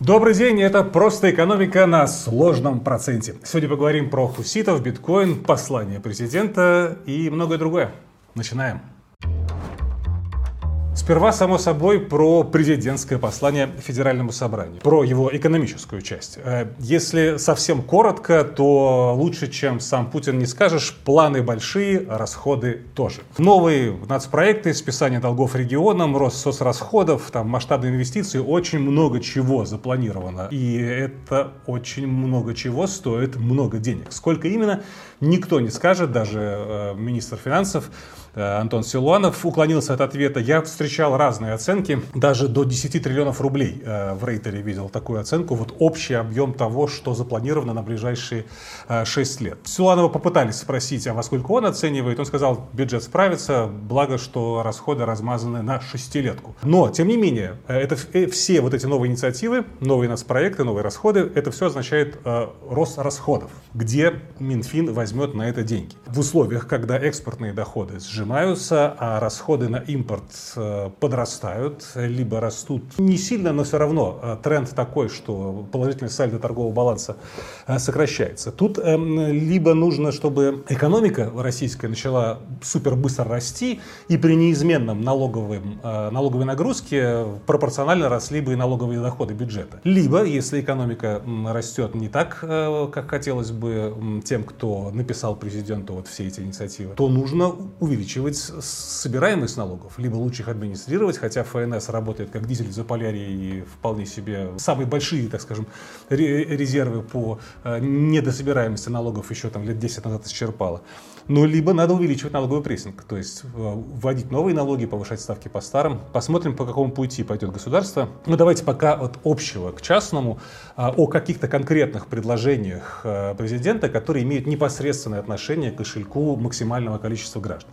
Добрый день, это «Просто экономика на сложном проценте». Сегодня поговорим про хуситов, биткоин, послание президента и многое другое. Начинаем. Сперва, само собой, про президентское послание Федеральному собранию, про его экономическую часть. Э, если совсем коротко, то лучше, чем сам Путин не скажешь, планы большие, расходы тоже. Новые нацпроекты, списание долгов регионам, рост соцрасходов, там масштабные инвестиции, очень много чего запланировано. И это очень много чего стоит много денег. Сколько именно, никто не скажет, даже э, министр финансов Антон Силуанов уклонился от ответа. Я встречал разные оценки, даже до 10 триллионов рублей э, в рейтере видел такую оценку. Вот общий объем того, что запланировано на ближайшие 6 э, лет. Силуанова попытались спросить, а во сколько он оценивает. Он сказал, бюджет справится, благо, что расходы размазаны на шестилетку. Но, тем не менее, это все вот эти новые инициативы, новые нас проекты, новые расходы, это все означает рост расходов. Где Минфин возьмет на это деньги? В условиях, когда экспортные доходы сжимаются, сжимаются, а расходы на импорт э, подрастают, либо растут не сильно, но все равно э, тренд такой, что положительный сальдо торгового баланса э, сокращается. Тут эм, либо нужно, чтобы экономика российская начала супер быстро расти, и при неизменном налоговом, налоговой нагрузке пропорционально росли бы и налоговые доходы бюджета. Либо, если экономика растет не так, как хотелось бы тем, кто написал президенту вот все эти инициативы, то нужно увеличить увеличивать собираемость налогов, либо лучше их администрировать, хотя ФНС работает как дизель за полярии и вполне себе самые большие, так скажем, резервы по э, недособираемости налогов еще там лет 10 назад исчерпала. Ну, либо надо увеличивать налоговый прессинг, то есть э, вводить новые налоги, повышать ставки по старым. Посмотрим, по какому пути пойдет государство. Ну, давайте пока от общего к частному, а, о каких-то конкретных предложениях э, президента, которые имеют непосредственное отношение к кошельку максимального количества граждан.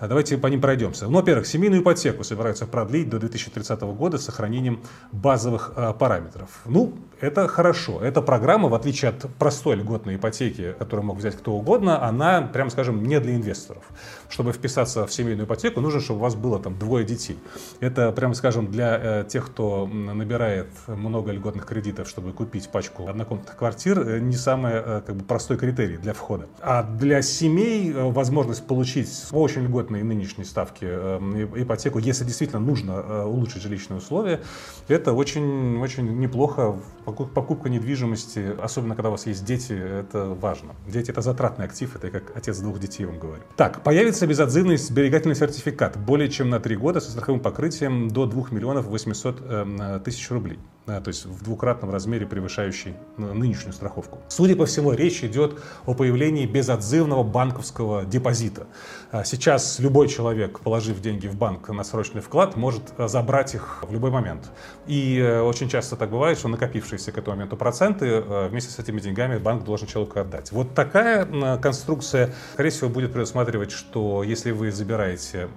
давайте по ним пройдемся. Ну, во-первых, семейную ипотеку собираются продлить до 2030 года с сохранением базовых э, параметров. Ну, это хорошо. Эта программа, в отличие от простой льготной ипотеки, которую мог взять кто угодно, она, прямо скажем, не для инвесторов. Чтобы вписаться в семейную ипотеку, нужно, чтобы у вас было там двое детей. Это, прямо скажем, для э, тех, кто набирает много льготных кредитов, чтобы купить пачку однокомнатных квартир, э, не самый э, как бы, простой критерий для входа. А для семей э, возможность получить очень льготные нынешние ставки э, ипотеку, если действительно нужно э, улучшить жилищные условия, это очень, очень неплохо Покупка недвижимости, особенно когда у вас есть дети, это важно. Дети — это затратный актив, это как отец двух детей вам говорю. Так, появится безотзывный сберегательный сертификат более чем на три года со страховым покрытием до 2 миллионов 800 э, тысяч рублей то есть в двукратном размере превышающий нынешнюю страховку. Судя по всему, речь идет о появлении безотзывного банковского депозита. А сейчас любой человек, положив деньги в банк на срочный вклад, может забрать их в любой момент. И э, очень часто так бывает, что накопившиеся к этому моменту проценты э, вместе с этими деньгами банк должен человеку отдать. Вот такая конструкция, скорее всего, будет предусматривать, что если вы забираете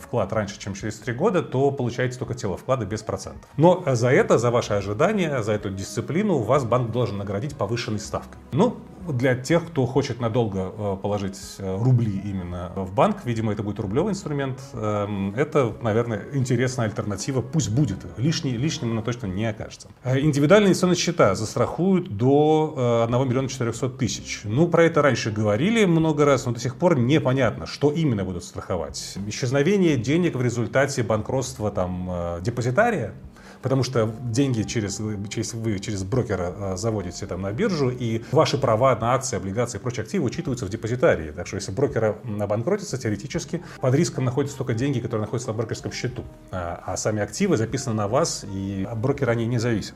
вклад раньше, чем через три года, то получаете только тело вклада без процентов. Но за это, за ваш ваши ожидания, за эту дисциплину вас банк должен наградить повышенной ставкой. Ну, для тех, кто хочет надолго э, положить э, рубли именно в банк, видимо, это будет рублевый инструмент, эм, это, наверное, интересная альтернатива, пусть будет, лишний, лишним она точно не окажется. Э, индивидуальные инвестиционные счета застрахуют до 1 миллиона 400 тысяч. Ну, про это раньше говорили много раз, но до сих пор непонятно, что именно будут страховать. Исчезновение денег в результате банкротства там депозитария, потому что деньги через, через вы через брокера э, заводите там на биржу, и ваши права на акции, облигации и прочие активы учитываются в депозитарии. Так что если брокера обанкротится, теоретически под риском находятся только деньги, которые находятся на брокерском счету, а, а сами активы записаны на вас, и от брокера они не зависят.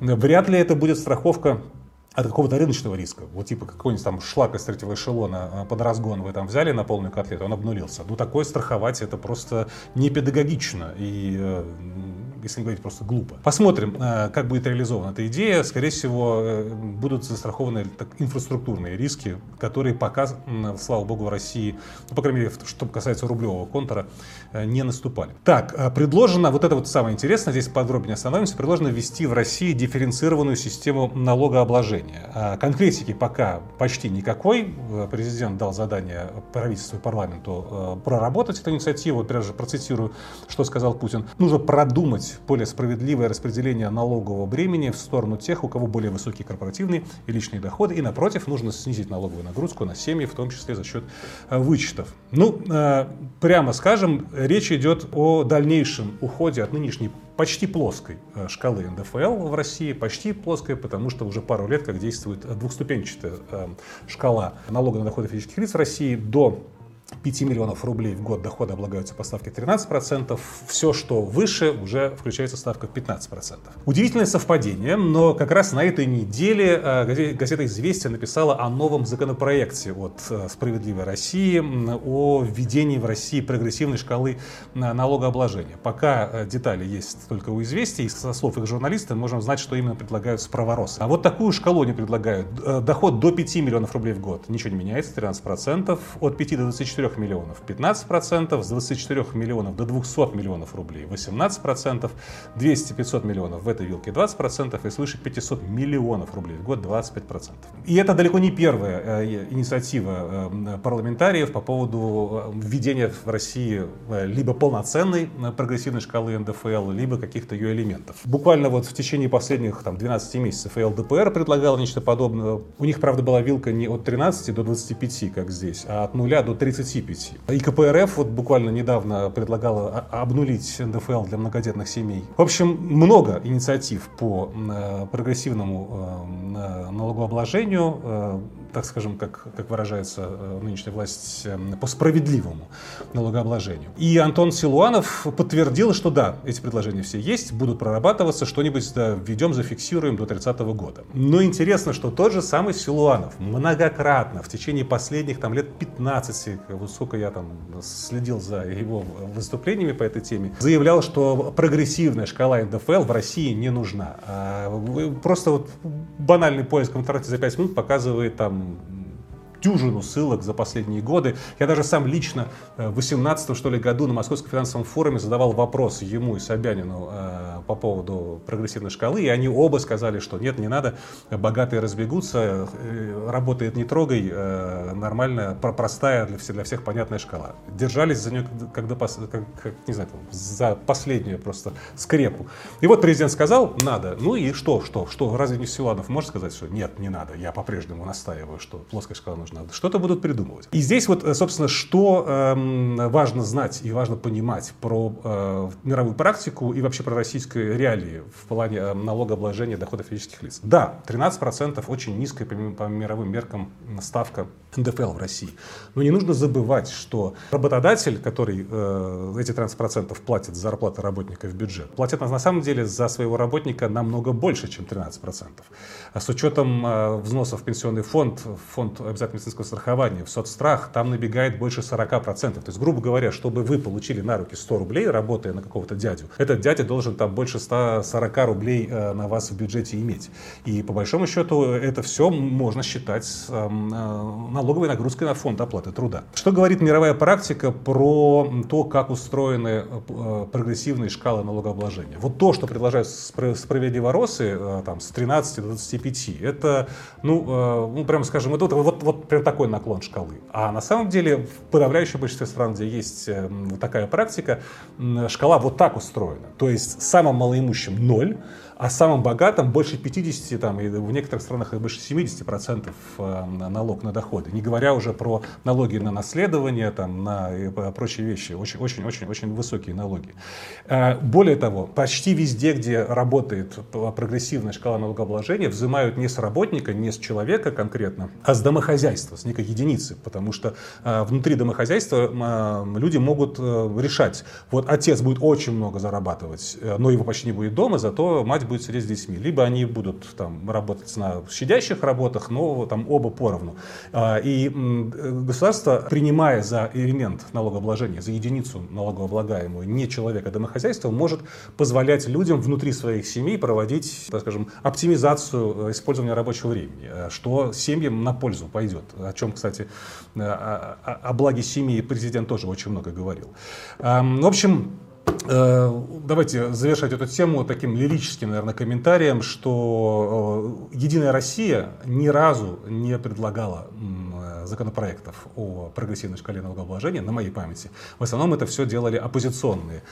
Вряд ли это будет страховка от какого-то рыночного риска. Вот типа какой-нибудь там шлак из третьего эшелона э, под разгон вы там взяли на полную котлету, он обнулился. Ну такое страховать это просто не педагогично и э, если говорить просто глупо. Посмотрим, э, как будет реализована эта идея. Скорее всего, э, будут застрахованы так, инфраструктурные риски, которые пока, слава богу, в России, ну, по крайней мере, что касается рублевого контура, э, не наступали. Так, предложено, вот это вот самое интересное, здесь подробнее остановимся, предложено ввести в России дифференцированную систему налогообложения. Конкретики пока почти никакой. Президент дал задание правительству и парламенту проработать эту инициативу. Вот, прежде процитирую, что сказал Путин. Нужно продумать устроить более справедливое распределение налогового бремени в сторону тех, у кого более высокие корпоративные и личные доходы. И напротив, нужно снизить налоговую нагрузку на семьи, в том числе за счет э, вычетов. Ну, э, прямо скажем, речь идет о дальнейшем уходе от нынешней почти плоской э, шкалы НДФЛ в России, почти плоская, потому что уже пару лет как действует двухступенчатая шкала налога на доходы физических лиц в России до 5 миллионов рублей в год дохода облагаются по ставке 13%. Все, что выше, уже включается ставка 15%. Удивительное совпадение, но как раз на этой неделе э, газета «Известия» написала о новом законопроекте от э, «Справедливой России» о введении в России прогрессивной шкалы налогообложения. Пока э, детали есть только у «Известий», и со слов их журналистов можем знать, что именно предлагают справоросы. А вот такую шкалу они предлагают. Доход до 5 миллионов рублей в год. Ничего не меняется, 13%. От 5 до 24 24 миллионов 15%, с 24 миллионов до 200 миллионов рублей 18%, 200-500 миллионов в этой вилке 20% и свыше 500 миллионов рублей в год 25%. И это далеко не первая э, инициатива э, парламентариев по поводу э, введения в России либо полноценной прогрессивной шкалы НДФЛ, либо каких-то ее элементов. Буквально вот в течение последних там, 12 месяцев ЛДПР предлагал нечто подобное. У них, правда, была вилка не от 13 до 25, как здесь, а от 0 до 30 30 И КПРФ вот буквально недавно предлагала обнулить НДФЛ для многодетных семей. В общем, много инициатив по э, прогрессивному э, налогообложению, э, так скажем, как, как выражается нынешняя власть, по справедливому налогообложению. И Антон Силуанов подтвердил, что да, эти предложения все есть, будут прорабатываться, что-нибудь да, введем, зафиксируем до 30 -го года. Но интересно, что тот же самый Силуанов многократно в течение последних там, лет 15, вот сколько я там следил за его выступлениями по этой теме, заявлял, что прогрессивная шкала НДФЛ в России не нужна. А просто вот банальный поиск в интернете за 5 минут показывает там дюжину ссылок за последние годы. Я даже сам лично э, в 18 что ли году на Московском финансовом форуме задавал вопрос ему и Собянину э, по поводу прогрессивной шкалы, и они оба сказали, что нет, не надо, богатые разбегутся, э, работает не трогай, э, нормальная, простая для всех, для всех понятная шкала. Держались за нее, когда, как, не знаю, за последнюю просто скрепу. И вот президент сказал, надо. Ну и что, что, что, разве не Силанов может сказать, что нет, не надо, я по-прежнему настаиваю, что плоская шкала нужна. Что-то будут придумывать. И здесь вот, э, собственно, что э, важно знать и важно понимать про э, мировую практику и вообще про российские реалии в плане э, налогообложения доходов физических лиц. Да, 13% очень низкая по мировым меркам ставка НДФЛ в России. Но не нужно забывать, что работодатель, который э, эти 13% платит за зарплату работника в бюджет, платит на самом деле за своего работника намного больше, чем 13%. А с учетом э, взносов в пенсионный фонд, фонд обязательного медицинского страхования, в соцстрах, там набегает больше 40%. То есть, грубо говоря, чтобы вы получили на руки 100 рублей, работая на какого-то дядю, этот дядя должен там больше 140 рублей э, на вас в бюджете иметь. И по большому счету это все можно считать эм, э, налоговой нагрузкой на фонд оплаты труда. Что говорит мировая практика про то, как устроены э, прогрессивные шкалы налогообложения? Вот то, что предложают справедливоросы там, с 13 до 25, это, ну, ну прямо скажем, это вот, вот, вот прям такой наклон шкалы. А на самом деле в подавляющем большинстве стран, где есть эм, такая практика, шкала вот так устроена. То есть самым малоимущим ноль, а самым богатым больше 50, там, и в некоторых странах и больше 70 процентов э, налог на доходы. Не говоря уже про налоги на наследование, там, на прочие вещи. Очень-очень-очень высокие налоги. Э, более того, почти везде, где работает прогрессивная шкала налогообложения, взимают не с работника, не с человека конкретно, а с домохозяйства, с некой единицы. Потому что э, внутри домохозяйства люди могут решать, вот отец будет очень много зарабатывать, но его почти не будет дома, зато мать будет сидеть с детьми. Либо они будут там, работать на щадящих работах, но там оба поровну. А, и государство, принимая за элемент налогообложения, за единицу налогооблагаемую не человека, а домохозяйство, может позволять людям внутри своих семей проводить, так скажем, оптимизацию э, использования рабочего времени, э, что семьям на пользу пойдет. О чем, кстати, э, о благе семьи президент тоже очень много говорил. В общем, Э, давайте завершать эту тему таким лирическим, наверное, комментарием, что э, Единая Россия ни разу не предлагала законопроектов о прогрессивной шкале налогообложения, на моей памяти, в основном это все делали оппозиционные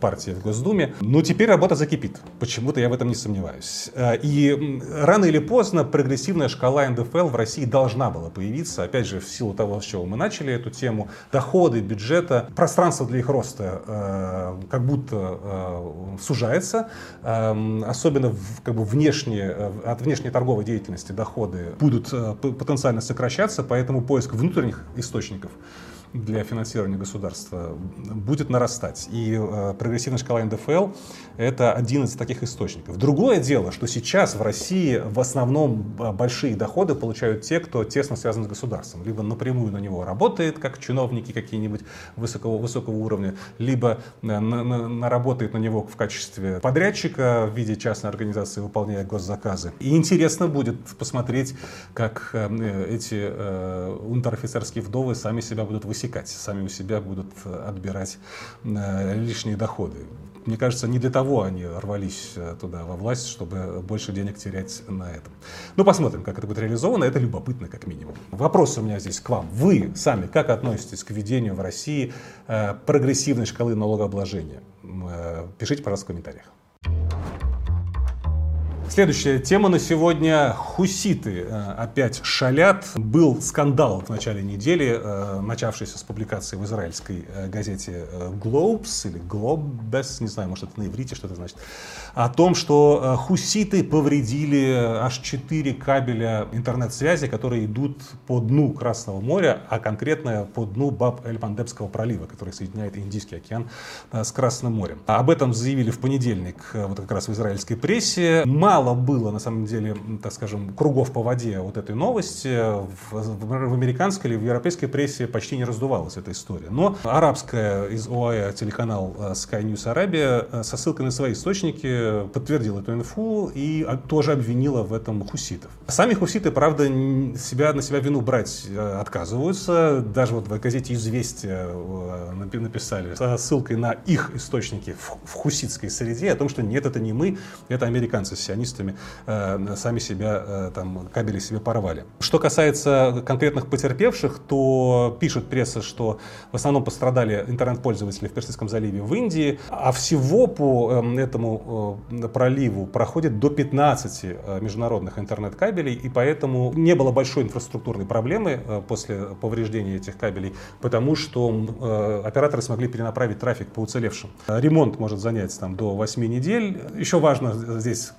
партии в Госдуме. Но теперь работа закипит. Почему-то я в этом не сомневаюсь. И рано или поздно прогрессивная шкала НДФЛ в России должна была появиться. Опять же, в силу того, с чего мы начали эту тему. Доходы бюджета, пространство для их роста как будто сужается. Особенно в, как бы внешние, от внешней торговой деятельности доходы будут э, потенциально сокращаться, поэтому поиск внутренних источников для финансирования государства будет нарастать. И э, прогрессивная шкала НДФЛ – это один из таких источников. Другое дело, что сейчас в России в основном э, большие доходы получают те, кто тесно связан с государством. Либо напрямую на него работает, как чиновники какие-нибудь высокого, высокого уровня, либо на, на, на работает на него в качестве подрядчика в виде частной организации, выполняя госзаказы. И интересно будет посмотреть, как э, эти э, унтер-офицерские вдовы сами себя будут высекать пресекать, сами у себя будут э, отбирать э, лишние доходы. Мне кажется, не для того они рвались э, туда во власть, чтобы больше денег терять на этом. Ну, посмотрим, как это будет реализовано. Это любопытно, как минимум. Вопрос у меня здесь к вам. Вы сами как относитесь к введению в России прогрессивной шкалы налогообложения? Пишите, пожалуйста, в комментариях. Следующая тема на сегодня. Хуситы э, опять шалят. Был скандал в начале недели, э, начавшийся с публикации в израильской э, газете Globes или Globes, не знаю, может это на иврите что это значит, о том, что хуситы повредили аж 4 кабеля интернет-связи, которые идут по дну Красного моря, а конкретно по дну Баб-эль-Мандебского пролива, который соединяет Индийский океан с Красным морем. Об этом заявили в понедельник вот как раз в израильской прессе. Мало мало было, на самом деле, так скажем, кругов по воде вот этой новости. В, в американской или в европейской прессе почти не раздувалась эта история. Но арабская из ОАЭ телеканал э, Sky News Arabia э, со ссылкой на свои источники подтвердил эту инфу и тоже обвинила в этом хуситов. Сами хуситы, правда, себя, на себя вину брать э, отказываются. Даже вот в газете «Известия» написали со ссылкой на их источники в, хуситской среде о том, что нет, это не мы, это американцы, сионисты журналистами э, сами себя, э, там, кабели себе порвали. Что касается конкретных потерпевших, то пишет пресса, что в основном пострадали интернет-пользователи в Персидском заливе в Индии, а всего по эм, этому э, проливу проходит до 15 международных интернет-кабелей, и поэтому не было большой инфраструктурной проблемы после повреждения этих кабелей, потому что операторы смогли перенаправить трафик по уцелевшим. Ремонт может занять там, до 8 недель. Еще важно здесь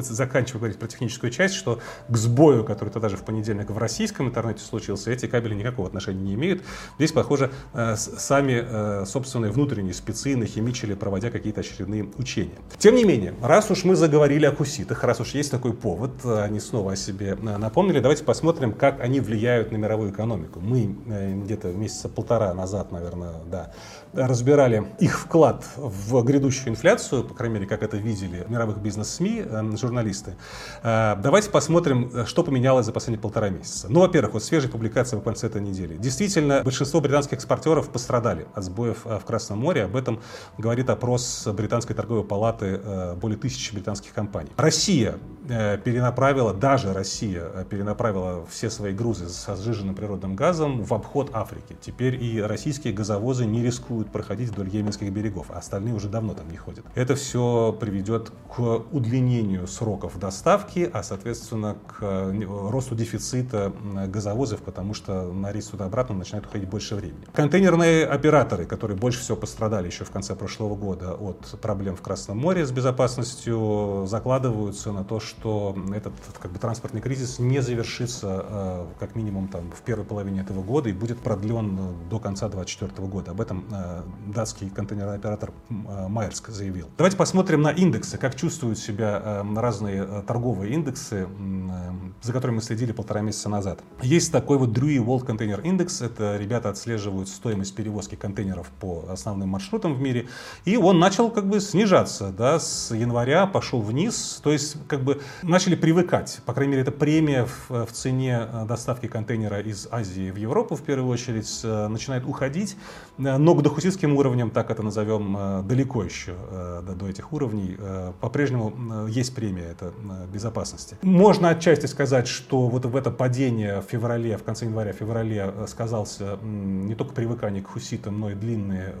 заканчивая говорить про техническую часть, что к сбою, который тогда же в понедельник в российском интернете случился, эти кабели никакого отношения не имеют. Здесь, похоже, э, сами э, собственные внутренние спецы нахимичили, проводя какие-то очередные учения. Тем не менее, раз уж мы заговорили о хуситах, раз уж есть такой повод, они снова о себе э, напомнили, давайте посмотрим, как они влияют на мировую экономику. Мы где-то месяца полтора назад, наверное, да, разбирали их вклад в грядущую инфляцию, по крайней мере, как это видели мировых бизнес-СМИ, журналисты. Э, давайте посмотрим, э, что поменялось за последние полтора месяца. Ну, во-первых, вот свежая публикация в конце этой недели. Действительно, большинство британских экспортеров пострадали от сбоев э, в Красном море. Об этом говорит опрос британской торговой палаты более тысячи британских компаний. Россия перенаправила, даже Россия перенаправила все свои грузы со сжиженным природным газом в обход Африки. Теперь и российские газовозы не рискуют проходить вдоль йеменских берегов, а остальные уже давно там не ходят. Это все приведет к удлинению сроков доставки, а соответственно к э, росту дефицита газовозов, потому что на рейс туда-обратно начинает уходить больше времени. Контейнерные операторы, которые больше всего пострадали еще в конце прошлого года от проблем в Красном море с безопасностью, закладываются на то, что этот как бы, транспортный кризис не завершится э, как минимум там, в первой половине этого года и будет продлен до конца 2024 года. Об этом э, датский контейнерный оператор Майерск заявил. Давайте посмотрим на индексы, как чувствуют себя разные э, торговые индексы, э, за которыми мы следили полтора месяца назад. Есть такой вот Drewry World Container Index. Это ребята отслеживают стоимость перевозки контейнеров по основным маршрутам в мире. И он начал как бы снижаться. Да, с января пошел вниз. То есть как бы начали привыкать. По крайней мере, это премия в, в цене э, доставки контейнера из Азии в Европу в первую очередь начинает уходить. Но к дохусистским уровням, так это назовем, далеко еще до этих уровней. По-прежнему есть премия это безопасности. Можно отчасти сказать, сказать, что вот в это падение в феврале, в конце января-феврале сказался не только привыкание к хуситам, но и длинные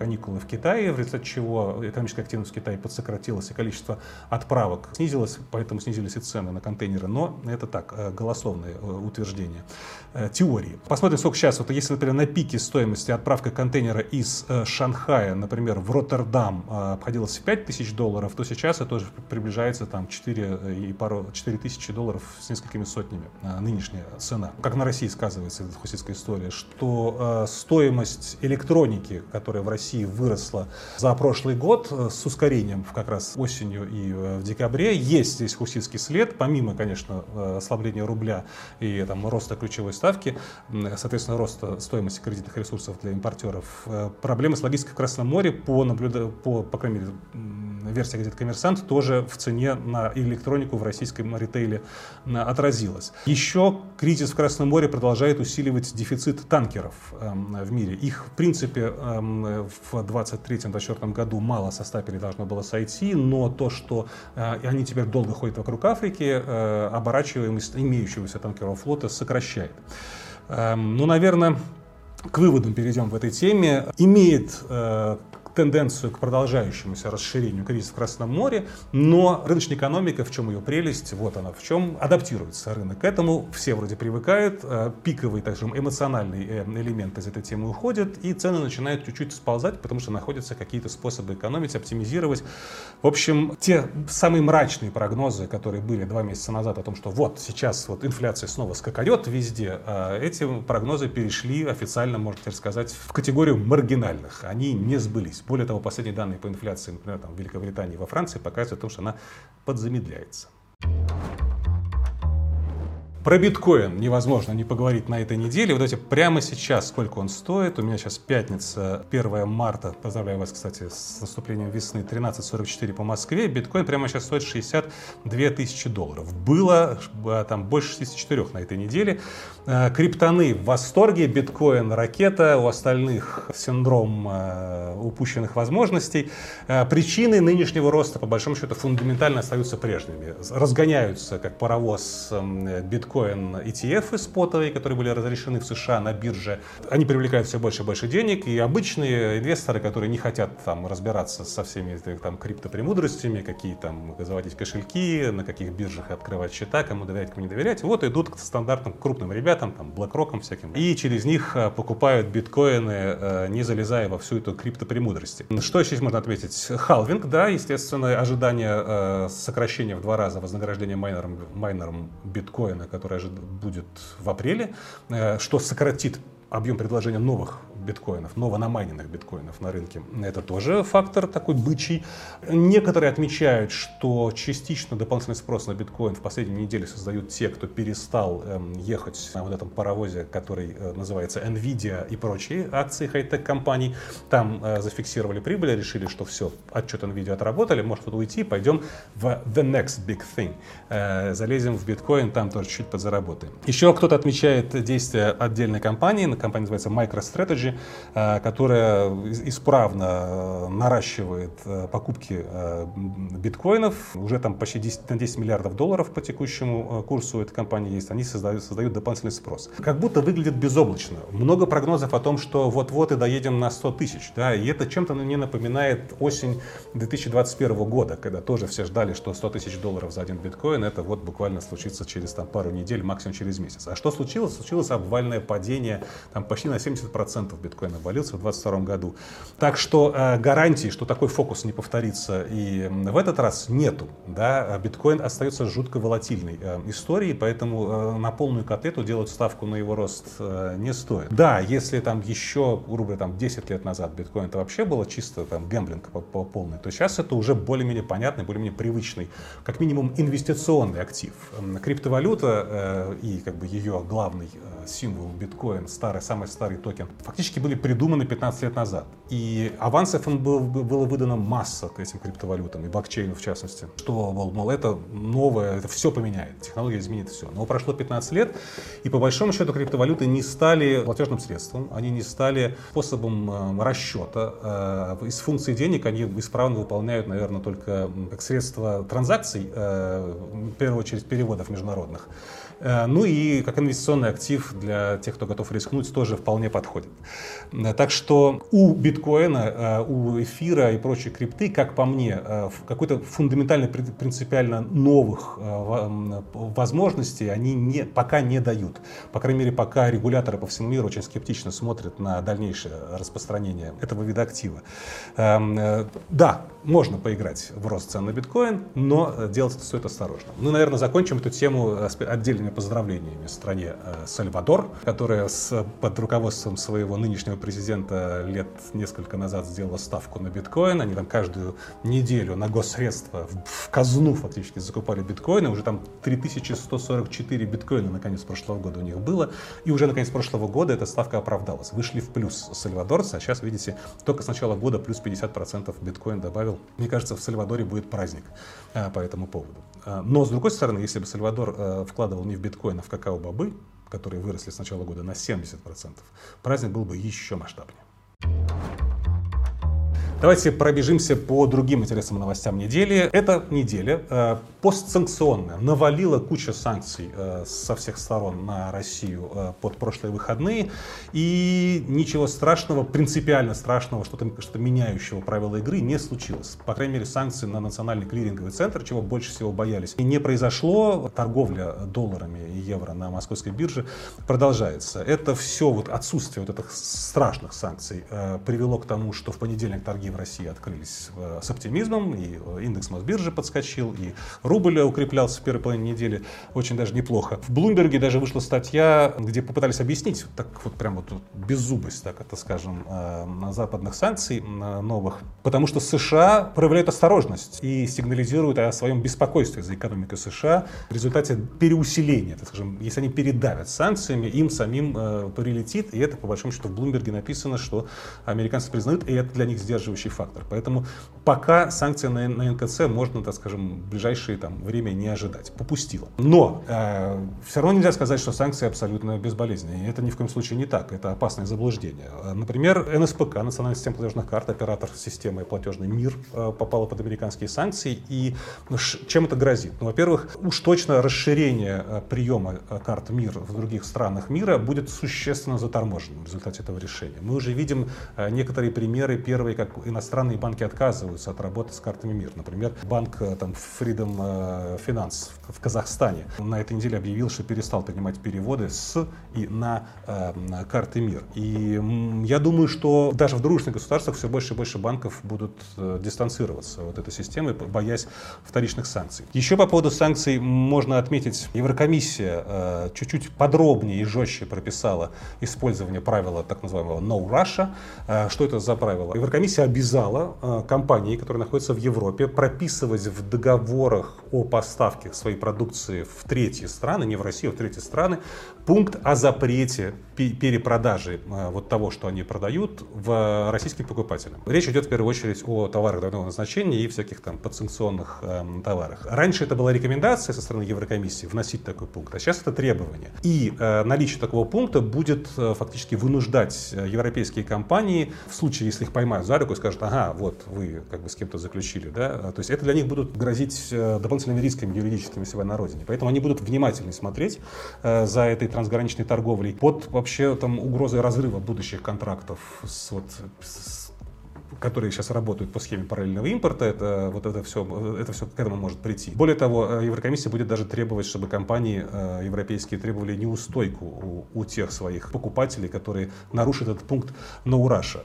каникулы в Китае, в результате чего экономическая активность в Китае подсократилась и количество отправок снизилось, поэтому снизились и цены на контейнеры. Но это так, голословные утверждения, теории. Посмотрим, сколько сейчас. Вот если, например, на пике стоимости отправка контейнера из Шанхая, например, в Роттердам обходилась в 5 тысяч долларов, то сейчас это уже приближается там 4 и пару 4 тысячи долларов с несколькими сотнями а, нынешняя цена. Как на России сказывается эта хуситская история, что э, стоимость электроники, которая в России выросла за прошлый год э, с ускорением как раз осенью и э, в декабре, есть здесь хуситский след, помимо, конечно, э, ослабления рубля и там, роста ключевой ставки, соответственно, роста стоимости кредитных ресурсов для импортеров, проблемы с логистикой в Красном море по, наблюда... по, по крайней мере, версия газеты «Коммерсант» тоже в цене на электронику в российском ритейле отразилась. Еще кризис в Красном море продолжает усиливать дефицит танкеров эм, в мире. Их, в принципе, эм, в 2023-2024 году мало со стапели должно было сойти, но то, что э, они теперь долго ходят вокруг Африки, э, оборачиваемость имеющегося танкерного флота сокращает. Эм, ну, наверное, к выводам перейдем в этой теме. Имеет э, тенденцию к продолжающемуся расширению кризиса в Красном море, но рыночная экономика, в чем ее прелесть, вот она в чем, адаптируется рынок к этому, все вроде привыкают, э, пиковый, так скажем, эмоциональный э, элемент из этой темы уходит, и цены начинают чуть-чуть сползать, потому что находятся какие-то способы экономить, оптимизировать. В общем, те самые мрачные прогнозы, которые были два месяца назад о том, что вот сейчас вот инфляция снова скакает везде, э, эти прогнозы перешли официально, теперь сказать, в категорию маргинальных. Они не сбылись есть, более того, последние данные по инфляции, например, там, в Великобритании и во Франции показывают, то, что она подзамедляется. Про биткоин невозможно не поговорить на этой неделе. Вот давайте прямо сейчас, сколько он стоит. У меня сейчас пятница, 1 марта. Поздравляю вас, кстати, с наступлением весны. 13.44 по Москве. Биткоин прямо сейчас стоит 62 тысячи долларов. Было а, там больше 64 на этой неделе. А, криптоны в восторге. Биткоин ракета. У остальных синдром а, упущенных возможностей. Причины нынешнего роста, по большому счету, фундаментально остаются прежними. Разгоняются, как паровоз биткоин биткоин ETF спотовые, которые были разрешены в США на бирже, они привлекают все больше и больше денег, и обычные инвесторы, которые не хотят там разбираться со всеми там криптопремудростями, какие там заводить кошельки, на каких биржах открывать счета, кому доверять, кому не доверять, вот идут к стандартным крупным ребятам, там, BlackRock всяким, и через них э, покупают биткоины, э, не залезая во всю эту криптопремудрости. Что еще можно ответить? Халвинг, да, естественно, ожидание э, сокращения в два раза вознаграждения майнерам, майнерам биткоина, которая будет в апреле, э, что сократит объем предложения новых биткоинов, новонамайненных биткоинов на рынке. Это тоже фактор такой бычий. Некоторые отмечают, что частично дополнительный спрос на биткоин в последние недели создают те, кто перестал эм, ехать на вот этом паровозе, который э, называется Nvidia и прочие акции хай-тек компаний. Там э, зафиксировали прибыль, решили, что все, отчет Nvidia отработали, может вот уйти, пойдем в the next big thing. Э, залезем в биткоин, там тоже чуть подзаработаем. Еще кто-то отмечает действия отдельной компании, компания называется MicroStrategy, Э, которая исправно э, наращивает э, покупки биткоинов. Уже там почти 10, на 10 миллиардов долларов по текущему курсу этой компании есть. Они создают, создают дополнительный спрос. Как будто выглядит безоблачно. Много прогнозов о том, что вот-вот и доедем на 100 тысяч. Да? И это чем-то мне напоминает осень 2021 года, когда тоже все ждали, что 100 тысяч долларов за один биткоин, это вот буквально случится через там, пару недель, максимум через месяц. А что случилось? Случилось обвальное падение там, почти на 70% биткоин обвалился в 2022 году. Так что э, гарантии, что такой фокус не повторится и в этот раз нету. Да? Биткоин остается жутко волатильной э, историей, поэтому э, на полную котлету делать ставку на его рост не стоит. Да, если там еще, грубо там 10 лет назад биткоин это вообще было чисто там гэмблинг по, по полной, то сейчас это уже более-менее понятный, более-менее привычный, как минимум инвестиционный актив. Криптовалюта и как бы ее главный символ биткоин, старый, самый старый токен, фактически фактически были придуманы 15 лет назад. И авансов им был, было выдано масса к этим криптовалютам, и блокчейну в частности. Что, мол, мол, это новое, это все поменяет, технология изменит все. Но прошло 15 лет, и по большому счету криптовалюты не стали платежным средством, они не стали способом э, расчета. Э, из функций денег они исправно выполняют, наверное, только как средство транзакций, э, в первую очередь переводов международных. Э, ну и как инвестиционный актив для тех, кто готов рискнуть, тоже вполне подходит. Э, так что у биткоина, э, у эфира и прочей крипты, как по мне, какой-то фундаментально принципиально новых возможностей они не, пока не дают. По крайней мере, пока регуляторы по всему миру очень скептично смотрят на дальнейшее распространение этого вида актива. Да, можно поиграть в рост цен на биткоин, но делать это стоит осторожно. Мы, наверное, закончим эту тему отдельными поздравлениями стране э, Сальвадор, которая с, под руководством своего нынешнего президента лет несколько назад сделала ставку на биткоин. Они там каждую неделю на госсредства в, в казну фактически закупали биткоины. Уже там 3144 биткоина наконец прошлого года у них было. И уже наконец прошлого года эта ставка оправдалась. Вышли в плюс сальвадорцы, а сейчас, видите, только с начала года плюс 50% биткоин добавил. Мне кажется, в Сальвадоре будет праздник а, по этому поводу. А, но, с другой стороны, если бы Сальвадор вкладывал не в биткоин, а в какао-бобы, которые выросли с начала года на 70%, праздник был бы еще масштабнее. Давайте пробежимся по другим интересным новостям недели. Эта неделя э, постсанкционная навалила куча санкций э, со всех сторон на Россию э, под прошлые выходные. И ничего страшного, принципиально страшного, что-то что меняющего правила игры не случилось. По крайней мере, санкции на национальный клиринговый центр, чего больше всего боялись, и не произошло. Торговля долларами и евро на московской бирже продолжается. Это все вот отсутствие вот этих страшных санкций э, привело к тому, что в понедельник торги в России открылись э, с оптимизмом, и э, индекс Мосбиржи подскочил, и рубль укреплялся в первой половине недели очень даже неплохо. В Блумберге даже вышла статья, где попытались объяснить, так вот прям вот беззубость, так это скажем, э, западных санкций новых, потому что США проявляют осторожность и сигнализируют о своем беспокойстве за экономику США в результате переусиления, так скажем, если они передавят санкциями, им самим э, прилетит, и это по большому счету в Блумберге написано, что американцы признают, и это для них сдерживающий фактор. Поэтому пока санкции на, на НКЦ можно, так скажем, в ближайшее там, время не ожидать. Попустило. Но э, все равно нельзя сказать, что санкции абсолютно безболезненные. Это ни в коем случае не так. Это опасное заблуждение. Например, НСПК, Национальная система платежных карт, оператор системы платежный мир, э, попала под американские санкции. И чем это грозит? Ну, во-первых, уж точно расширение э, приема э, карт МИР в других странах мира будет существенно заторможено в результате этого решения. Мы уже видим некоторые примеры. Первые, как иностранные банки отказываются от работы с картами МИР. Например, банк э, там, Freedom э, Finance в Казахстане на этой неделе объявил, что перестал принимать переводы с и на, э, карты МИР. И я думаю, что даже в дружных государствах все больше и больше банков будут дистанцироваться от этой системы, боясь вторичных санкций. Еще по поводу санкций можно отметить, Еврокомиссия чуть-чуть подробнее и жестче прописала использование правила так называемого No Russia. Что это за правило? Еврокомиссия обязала э, компании, которые находятся в Европе, прописывать в договорах о поставке своей продукции в третьи страны, не в Россию, а в третьи страны, пункт о запрете перепродажи э, вот того, что они продают, в российским покупателям. Речь идет в первую очередь о товарах двойного назначения и всяких там подсанкционных э, товарах. Раньше это была рекомендация со стороны Еврокомиссии вносить такой пункт, а сейчас это требование. И э, наличие такого пункта будет э, фактически вынуждать э, европейские компании, в случае, если их поймают за руку и скажут, ага, вот вы как бы с кем-то заключили, да, то есть это для них будут грозить э, дополнительными рисками юридическими себя на родине. Поэтому они будут внимательно смотреть э, за этой трансграничной торговлей под вообще там угрозой разрыва будущих контрактов с, вот, с которые сейчас работают по схеме параллельного импорта, это вот это все, это все к этому может прийти. Более того, э, Еврокомиссия будет даже требовать, чтобы компании э, европейские требовали неустойку у, у тех своих покупателей, которые нарушат этот пункт на Russia.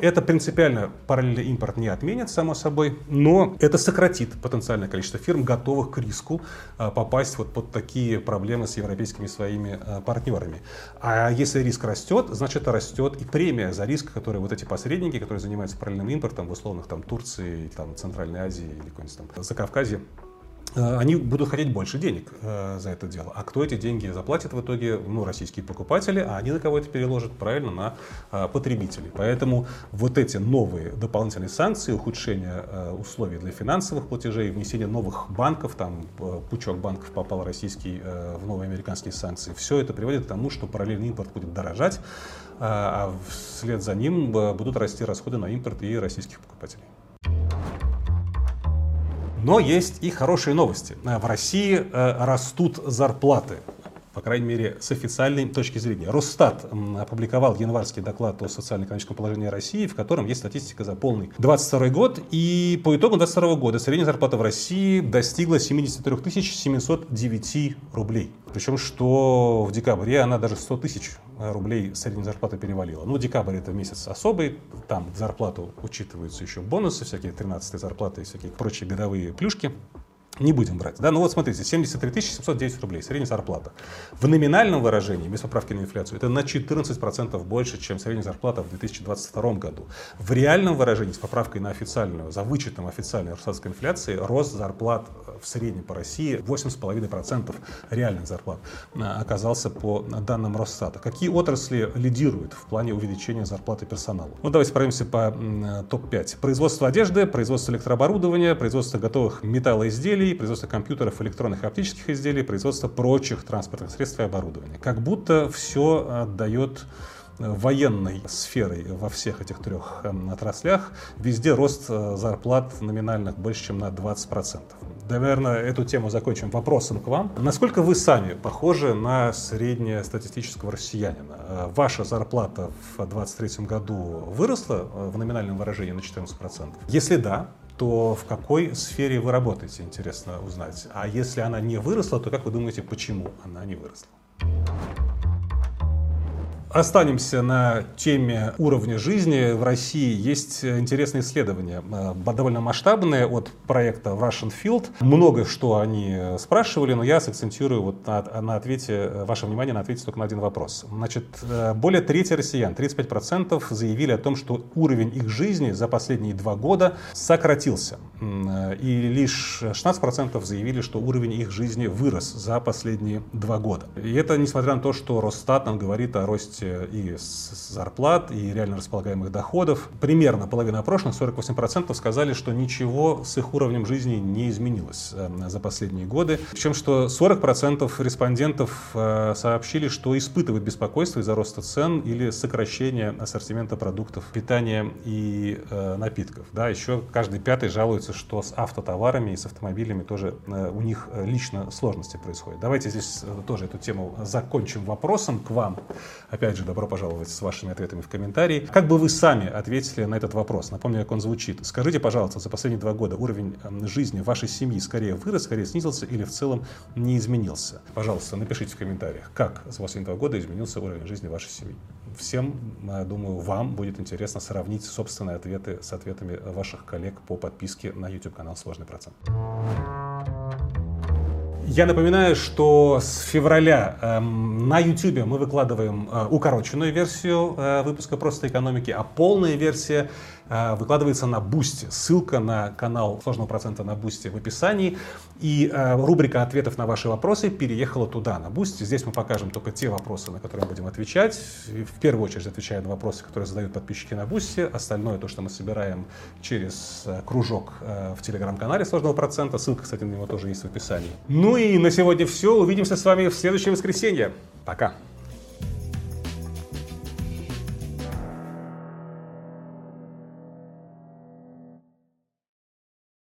Это принципиально параллельный импорт не отменит, само собой, но это сократит потенциальное количество фирм, готовых к риску э, попасть вот под такие проблемы с европейскими своими партнерами. А если риск растет, значит растет и премия за риск, который вот эти посредники, которые занимаются параллельным импортом в условных там Турции, там, Центральной Азии или какой-нибудь там Закавказье они будут хотеть больше денег э, за это дело. А кто эти деньги заплатит в итоге? Ну, российские покупатели, а они на кого это переложат? Правильно, на э, потребителей. Поэтому вот эти новые дополнительные санкции, ухудшение э, условий для финансовых платежей, внесение новых банков, там э, пучок банков попал российский э, в новые американские санкции, все это приводит к тому, что параллельный импорт будет дорожать, э, а вслед за ним э, будут расти расходы на импорт и российских покупателей. Но есть и хорошие новости. Э, в России э, растут зарплаты по крайней мере, с официальной точки зрения. Росстат опубликовал январский доклад о социально-экономическом положении России, в котором есть статистика за полный 22 год. И по итогу 22 года средняя зарплата в России достигла 73 709 рублей. Причем, что в декабре она даже 100 тысяч рублей средней зарплаты перевалила. Ну, декабрь это месяц особый, там в зарплату учитываются еще бонусы, всякие 13 зарплаты и всякие прочие годовые плюшки. Не будем брать. Да? Ну вот смотрите, 73 709 рублей, средняя зарплата. В номинальном выражении, без поправки на инфляцию, это на 14% больше, чем средняя зарплата в 2022 году. В реальном выражении, с поправкой на официальную, за вычетом официальной российской инфляции, рост зарплат в среднем по России 8,5% реальных зарплат а, оказался по данным Росстата. Какие отрасли лидируют в плане увеличения зарплаты персонала? Ну давайте пройдемся по топ-5. Производство одежды, производство электрооборудования, производство готовых металлоизделий, изделий, производство компьютеров, электронных и оптических изделий, производство прочих транспортных средств и оборудования. Как будто все отдает э, военной сферой во всех этих трех эм, отраслях. Везде рост э, зарплат номинальных больше, чем на 20%. Наверное, эту тему закончим вопросом к вам. Насколько вы сами похожи на среднестатистического россиянина? Э, ваша зарплата в 2023 году выросла в номинальном выражении на 14%? Если да, то в какой сфере вы работаете, интересно узнать. А если она не выросла, то как вы думаете, почему она не выросла? Останемся на теме уровня жизни. В России есть интересные исследования, э, довольно масштабные от проекта Russian Field. Много что они спрашивали, но я сакцентирую вот на, на ответе, ваше внимание на ответе только на один вопрос. Значит, э, более трети россиян, 35% заявили о том, что уровень их жизни за последние два года сократился. Э, и лишь 16% заявили, что уровень их жизни вырос за последние два года. И это несмотря на то, что Росстат нам говорит о росте и зарплат, и реально располагаемых доходов. Примерно половина опрошенных, 48%, сказали, что ничего с их уровнем жизни не изменилось э, за последние годы. Причем, что 40% респондентов э, сообщили, что испытывают беспокойство из-за роста цен или сокращения ассортимента продуктов питания и э, напитков. Да, еще каждый пятый жалуется, что с автотоварами и с автомобилями тоже у них лично сложности происходят. Давайте здесь тоже эту тему закончим вопросом к вам. Опять Опять же, добро пожаловать с вашими ответами в комментарии. Как бы вы сами ответили на этот вопрос? Напомню, как он звучит. Скажите, пожалуйста, за последние два года уровень эм, жизни вашей семьи скорее вырос, скорее снизился или в целом не изменился? Пожалуйста, напишите в комментариях, как за последние два года изменился уровень жизни вашей семьи. Всем, я думаю, вам будет интересно сравнить собственные ответы с ответами ваших коллег по подписке на YouTube-канал «Сложный процент». Я напоминаю, что с февраля эм, на YouTube мы выкладываем э, укороченную версию э, выпуска «Просто экономики», а полная версия Э, выкладывается на Boosty. Ссылка на канал сложного процента на Boosty в описании. И э, рубрика ответов на ваши вопросы переехала туда, на Boosty. Здесь мы покажем только те вопросы, на которые мы будем отвечать. В первую очередь отвечая на вопросы, которые задают подписчики на Boosty. Остальное то, что мы собираем через э, кружок в телеграм-канале сложного процента. Ссылка, кстати, на него тоже есть в описании. Ну и на сегодня все. Увидимся с вами в следующее воскресенье. Пока.